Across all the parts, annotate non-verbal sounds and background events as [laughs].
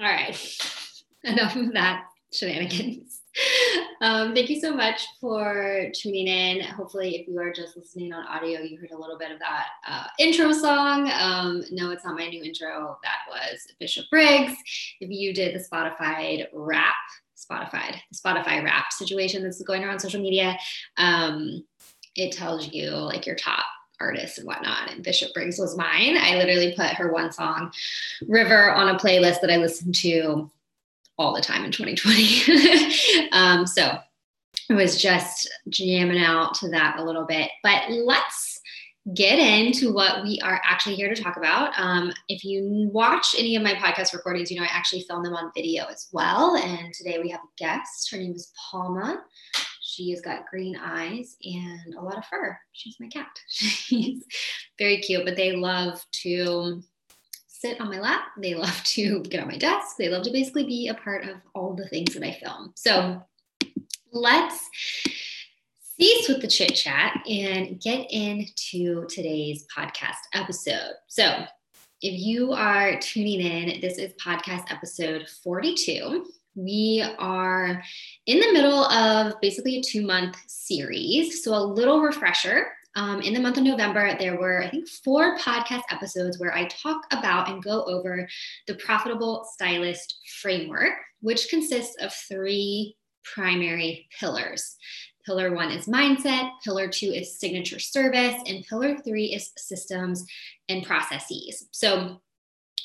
All right, [laughs] enough of that shenanigans. Um, thank you so much for tuning in. Hopefully, if you are just listening on audio, you heard a little bit of that uh, intro song. Um, no, it's not my new intro. That was Bishop Briggs. If you did the Spotify Wrapped, Spotify, the Spotify Wrapped situation that's going around social media, um, it tells you like your top artists and whatnot. And Bishop Briggs was mine. I literally put her one song, River, on a playlist that I listened to all the time in 2020. [laughs] um, so I was just jamming out to that a little bit. But let's get into what we are actually here to talk about. Um, if you watch any of my podcast recordings, you know I actually film them on video as well. And today we have a guest. Her name is Palma. She has got green eyes and a lot of fur. She's my cat. [laughs] She's very cute, but they love to sit on my lap. They love to get on my desk. They love to basically be a part of all the things that I film. So let's cease with the chit chat and get into today's podcast episode. So if you are tuning in, this is podcast episode 42 we are in the middle of basically a two month series. So, a little refresher. Um, in the month of November, there were, I think, four podcast episodes where I talk about and go over the Profitable Stylist Framework, which consists of three primary pillars. Pillar one is mindset, pillar two is signature service, and pillar three is systems and processes. So,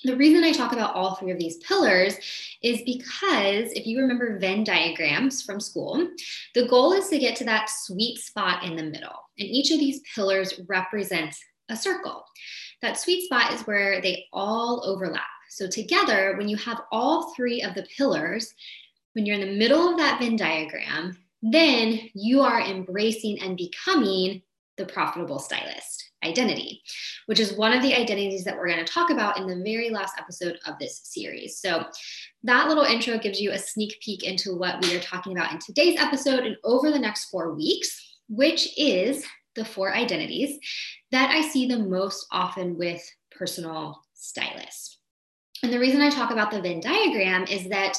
the reason I talk about all three of these pillars is because if you remember Venn diagrams from school, the goal is to get to that sweet spot in the middle. And each of these pillars represents a circle. That sweet spot is where they all overlap. So, together, when you have all three of the pillars, when you're in the middle of that Venn diagram, then you are embracing and becoming the profitable stylist identity, which is one of the identities that we're going to talk about in the very last episode of this series. So, that little intro gives you a sneak peek into what we are talking about in today's episode and over the next four weeks, which is the four identities that I see the most often with personal stylists. And the reason I talk about the Venn diagram is that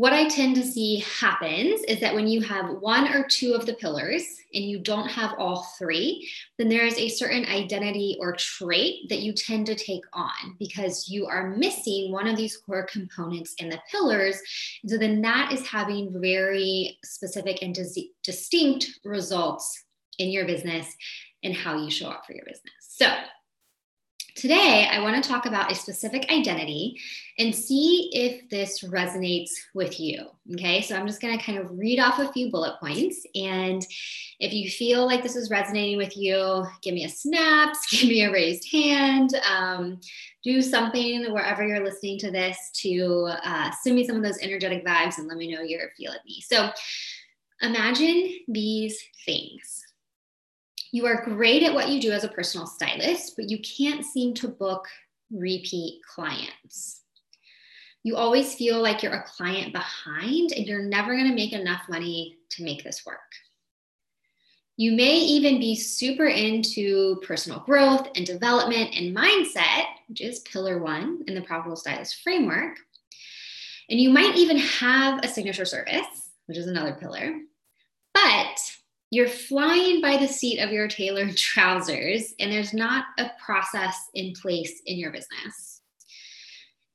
what I tend to see happens is that when you have one or two of the pillars and you don't have all three, then there is a certain identity or trait that you tend to take on because you are missing one of these core components in the pillars. so then that is having very specific and dis- distinct results in your business and how you show up for your business. So, Today, I want to talk about a specific identity and see if this resonates with you. Okay, so I'm just going to kind of read off a few bullet points. And if you feel like this is resonating with you, give me a snap, [laughs] give me a raised hand, um, do something wherever you're listening to this to uh, send me some of those energetic vibes and let me know you're feeling me. So imagine these things you are great at what you do as a personal stylist, but you can't seem to book repeat clients. You always feel like you're a client behind and you're never going to make enough money to make this work. You may even be super into personal growth and development and mindset, which is pillar one in the Profitable Stylist framework. And you might even have a signature service, which is another pillar. But you're flying by the seat of your tailored [laughs] trousers, and there's not a process in place in your business.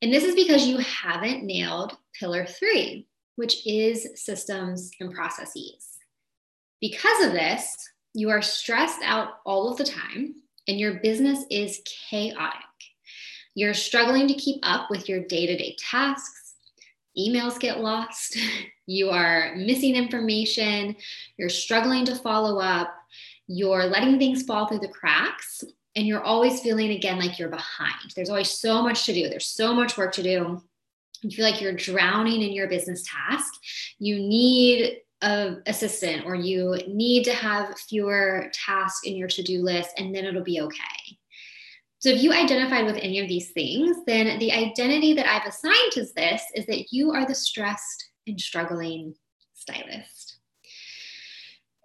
And this is because you haven't nailed pillar three, which is systems and processes. Because of this, you are stressed out all of the time, and your business is chaotic. You're struggling to keep up with your day to day tasks emails get lost, [laughs] you are missing information, you're struggling to follow up, you're letting things fall through the cracks, and you're always feeling again like you're behind. There's always so much to do, there's so much work to do. You feel like you're drowning in your business task. You need a assistant or you need to have fewer tasks in your to-do list and then it'll be okay. So if you identified with any of these things, then the identity that I've assigned to this is that you are the stressed and struggling stylist.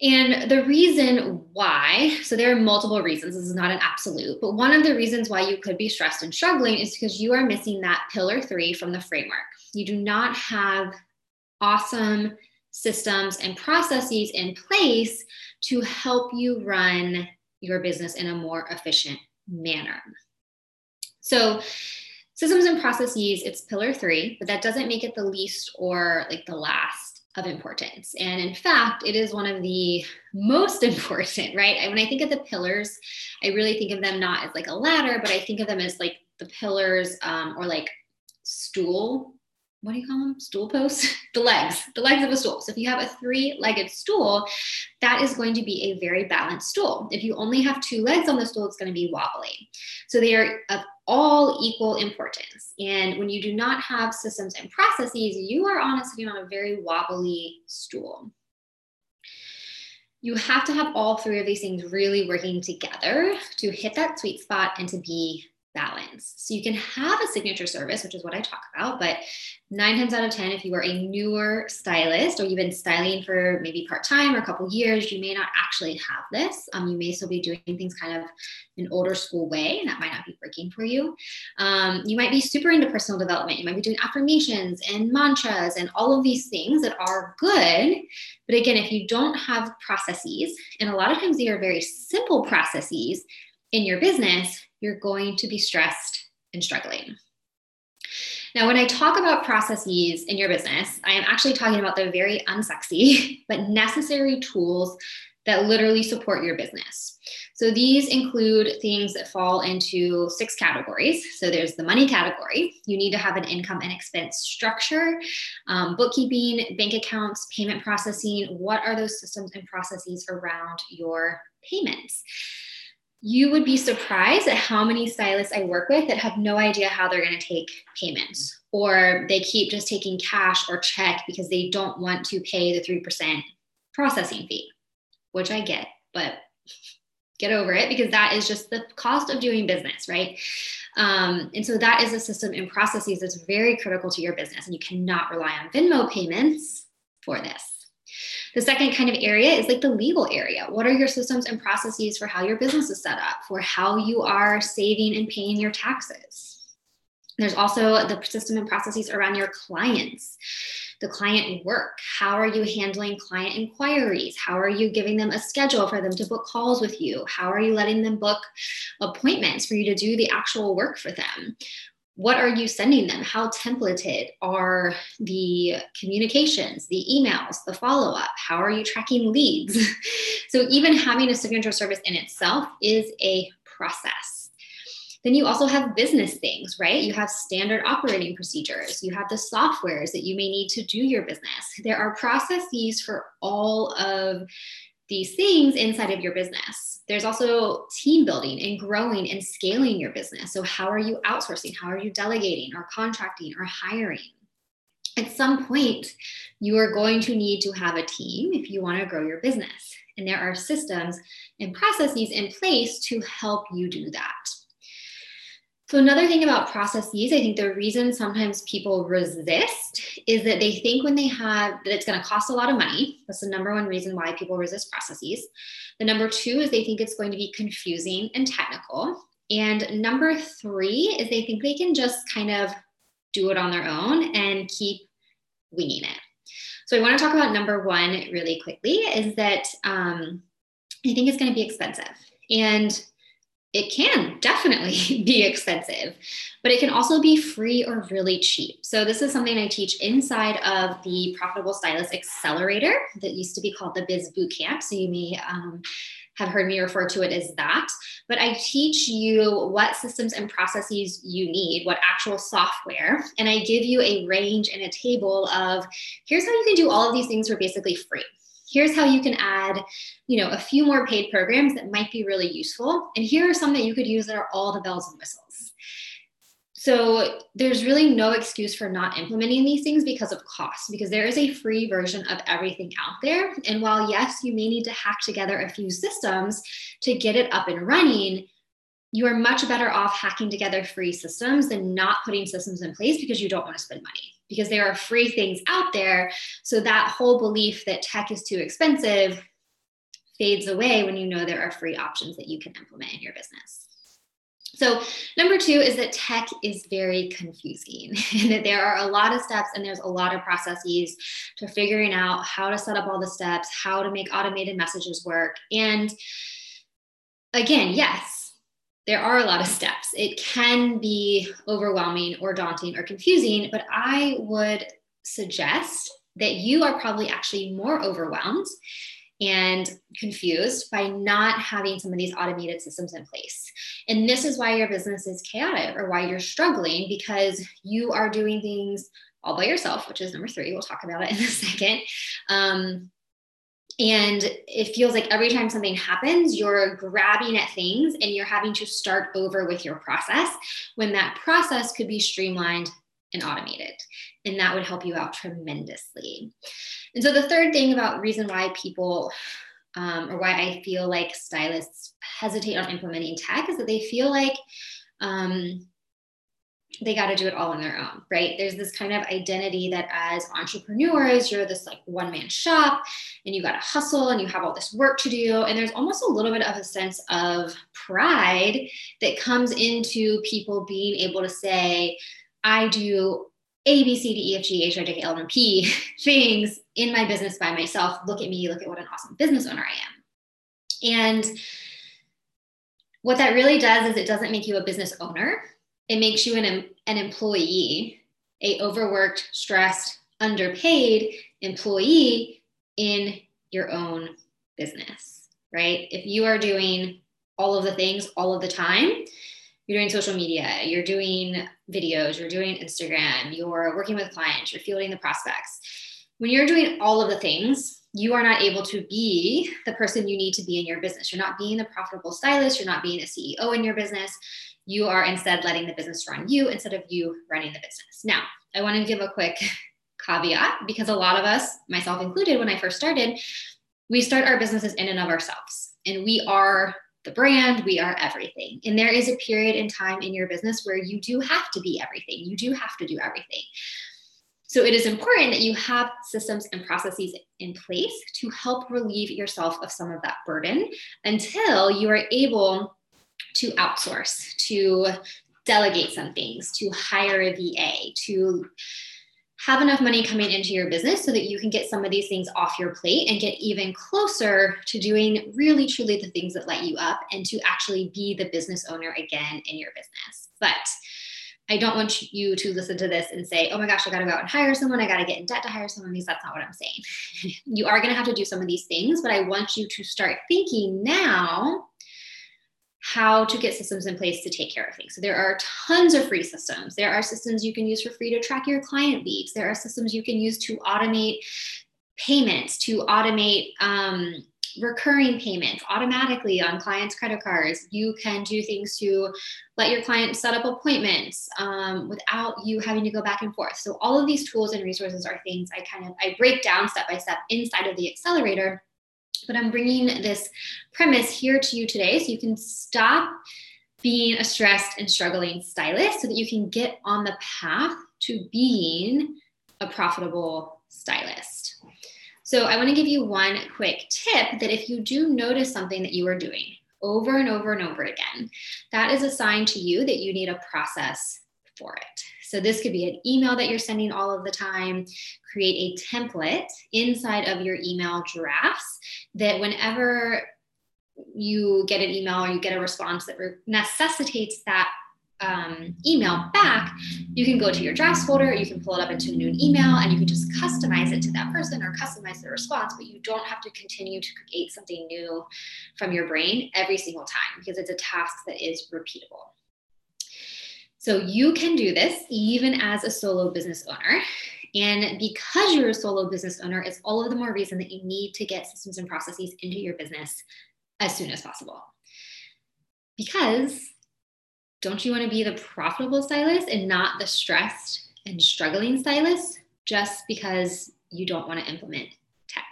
And the reason why, so there are multiple reasons, this is not an absolute, but one of the reasons why you could be stressed and struggling is because you are missing that pillar three from the framework. You do not have awesome systems and processes in place to help you run your business in a more efficient manner. So, systems and processes, it's pillar three, but that doesn't make it the least or like the last of importance. And in fact, it is one of the most [laughs] important, right? When I think of the pillars, I really think of them not as like a ladder, but I think of them as like the pillars um, or like stool what do you call them? Stool posts? [laughs] the legs, the legs of a stool. So if you have a three legged stool, that is going to be a very balanced stool. If you only have two legs on the stool, it's going to be wobbly. So they are of all equal importance. And when you do not have systems and processes, you are honestly on a very wobbly stool. You have to have all three of these things really working together to hit that sweet spot and to be balance. So you can have a signature service, which is what I talk about, but nine times out of 10, if you are a newer stylist or you've been styling for maybe part time or a couple years, you may not actually have this. Um, you may still be doing things kind of an older school way, and that might not be working for you. Um, you might be super into personal development. You might be doing affirmations and mantras and all of these things that are good. But again, if you don't have processes, and a lot of times they are very simple processes in your business, you're going to be stressed and struggling. Now, when I talk about processes in your business, I am actually talking about the very unsexy [laughs] but necessary tools that literally support your business. So these include things that fall into six categories. So there's the money category. You need to have an income and expense structure, um, bookkeeping, bank accounts, payment processing. What are those systems and processes around your payments? You would be surprised at how many stylists I work with that have no idea how they're going to take payments or they keep just taking cash or check because they don't want to pay the 3% processing fee, which I get, but get over it because that is just the cost of doing business, right? Um, and so that is a system and processes that's very critical to your business, and you cannot rely on Venmo payments for this. The second kind of area is like the legal area. What are your systems and processes for how your business is set up, for how you are saving and paying your taxes? There's also the system and processes around your clients, the client work. How are you handling client inquiries? How are you giving them a schedule for them to book calls with you? How are you letting them book appointments for you to do the actual work for them? What are you sending them? How templated are the communications, the emails, the follow up? How are you tracking leads? [laughs] so, even having a signature service in itself is a process. Then you also have business things, right? You have standard operating procedures. You have the softwares that you may need to do your business. There are processes for all of these things inside of your business. There's also team building and growing and scaling your business. So, how are you outsourcing? How are you delegating or contracting or hiring? At some point, you are going to need to have a team if you want to grow your business. And there are systems and processes in place to help you do that. So, another thing about processes, I think the reason sometimes people resist is that they think when they have that it's going to cost a lot of money. That's the number one reason why people resist processes. The number two is they think it's going to be confusing and technical. And number three is they think they can just kind of do it on their own and keep winging it. So, I want to talk about number one really quickly is that um, I think it's going to be expensive. And it can definitely [laughs] be expensive, but it can also be free or really cheap. So, this is something I teach inside of the Profitable Stylist Accelerator that used to be called the Biz Bootcamp. So, you may um, have heard me refer to it as that. But I teach you what systems and processes you need, what actual software, and I give you a range and a table of here's how you can do all of these things for basically free here's how you can add you know a few more paid programs that might be really useful. And here are some that you could use that are all the bells and whistles. So there's really no excuse for not implementing these things because of cost because there is a free version of everything out there. And while yes you may need to hack together a few systems to get it up and running you are much better off hacking together free systems than not putting systems in place because you don't want to spend money because there are free things out there. So that whole belief that tech is too expensive fades away when you know there are free options that you can implement in your business. So, number two is that tech is very confusing [laughs] and that there are a lot of steps and there's a lot of processes to figuring out how to set up all the steps, how to make automated messages work. And again, yes, there are a lot of steps. It can be overwhelming or daunting or confusing, but I would suggest that you are probably actually more overwhelmed and confused by not having some of these automated systems in place. And this is why your business is chaotic or why you're struggling because you are doing things all by yourself, which is number three. We'll talk about it in a second. Um, and it feels like every time something happens, you're grabbing at things and you're having to start over with your process when that process could be streamlined and automated. And that would help you out tremendously. And so the third thing about reason why people um, or why I feel like stylists hesitate on implementing tech is that they feel like um, they got to do it all on their own, right? There's this kind of identity that as entrepreneurs, you're this like one man shop and you got to hustle and you have all this work to do. And there's almost a little bit of a sense of pride that comes into people being able to say, I do a, B, C, D, E, F, G, H, I, J, K, L, M, P [laughs] things in my business by myself. Look at me, look at what an awesome business owner I am. And what that really does is it doesn't make you a business owner. It makes you an, an employee, a overworked, stressed, underpaid employee in your own business, right? If you are doing all of the things all of the time, you're doing social media, you're doing videos, you're doing Instagram, you're working with clients, you're fielding the prospects. When you're doing all of the things, you are not able to be the person you need to be in your business. You're not being the profitable stylist, you're not being a CEO in your business. You are instead letting the business run you instead of you running the business. Now, I want to give a quick caveat because a lot of us, myself included, when I first started, we start our businesses in and of ourselves. And we are the brand, we are everything. And there is a period in time in your business where you do have to be everything. You do have to do everything. So it is important that you have systems and processes in place to help relieve yourself of some of that burden until you are able to outsource, to delegate some things, to hire a VA, to have enough money coming into your business so that you can get some of these things off your plate and get even closer to doing really truly the things that light you up and to actually be the business owner again in your business. But I don't want you to listen to this and say, oh my gosh, I got to go out and hire someone. I got to get in debt to hire someone because that's not what I'm saying. [laughs] you are going to have to do some of these things, but I want you to start thinking now how to get systems in place to take care of things. So there are tons of free systems. There are systems you can use for free to track your client leads. There are systems you can use to automate payments, to automate um, recurring payments automatically on clients' credit cards. You can do things to let your client set up appointments um, without you having to go back and forth. So all of these tools and resources are things I kind of I break down step by step inside of the accelerator but I'm bringing this premise here to you today so you can stop being a stressed and struggling stylist so that you can get on the path to being a profitable stylist. So, I want to give you one quick tip that if you do notice something that you are doing over and over and over again, that is a sign to you that you need a process for it. So this could be an email that you're sending all of the time. Create a template inside of your email drafts that whenever you get an email or you get a response that necessitates that um, email back, you can go to your drafts folder, you can pull it up into a new email, and you can just customize it to that person or customize the response, but you don't have to continue to create something new from your brain every single time because it's a task that is repeatable. So you can do this even as a solo business owner. And because you're a solo business owner, it's all of the more reason that you need to get systems and processes into your business as soon as possible. Because don't you want to be the profitable stylist and not the stressed and struggling stylist just because you don't want to implement tech?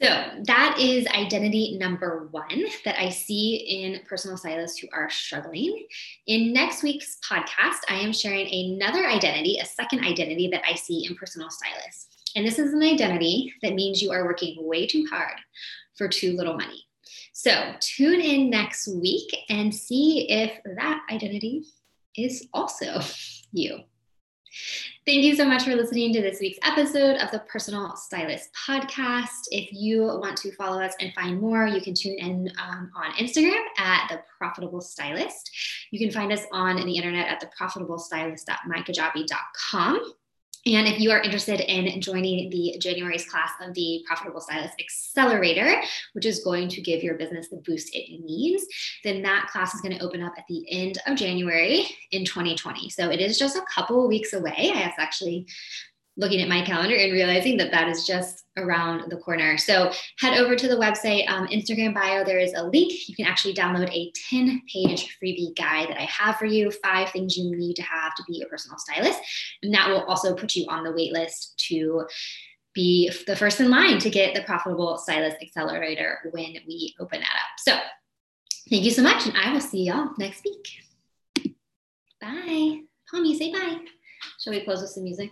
So that is identity number one that I see in personal stylists who are struggling. In next week's podcast, I am sharing another identity, a second identity that I see in personal stylists. And this is an identity that means you are working way too hard for too little money. So tune in next week and see if that identity is also [laughs] you. Thank you so much for listening to this week's episode of the Personal Stylist Podcast. If you want to follow us and find more, you can tune in um, on Instagram at The Profitable Stylist. You can find us on the internet at theprofitablestylist.mykajabi.com. And if you are interested in joining the January's class of the Profitable Stylist Accelerator, which is going to give your business the boost it needs, then that class is going to open up at the end of January in 2020. So it is just a couple of weeks away. I was actually looking at my calendar and realizing that that is just around the corner. So head over to the website, um, Instagram bio, there is a link. You can actually download a 10 page freebie guide that I have for you five things you need to have to be a personal stylist. And that will also put you on the wait list to be the first in line to get the Profitable Stylist Accelerator when we open that up. So thank you so much, and I will see y'all next week. Bye. Tommy, say bye. Shall we close with some music?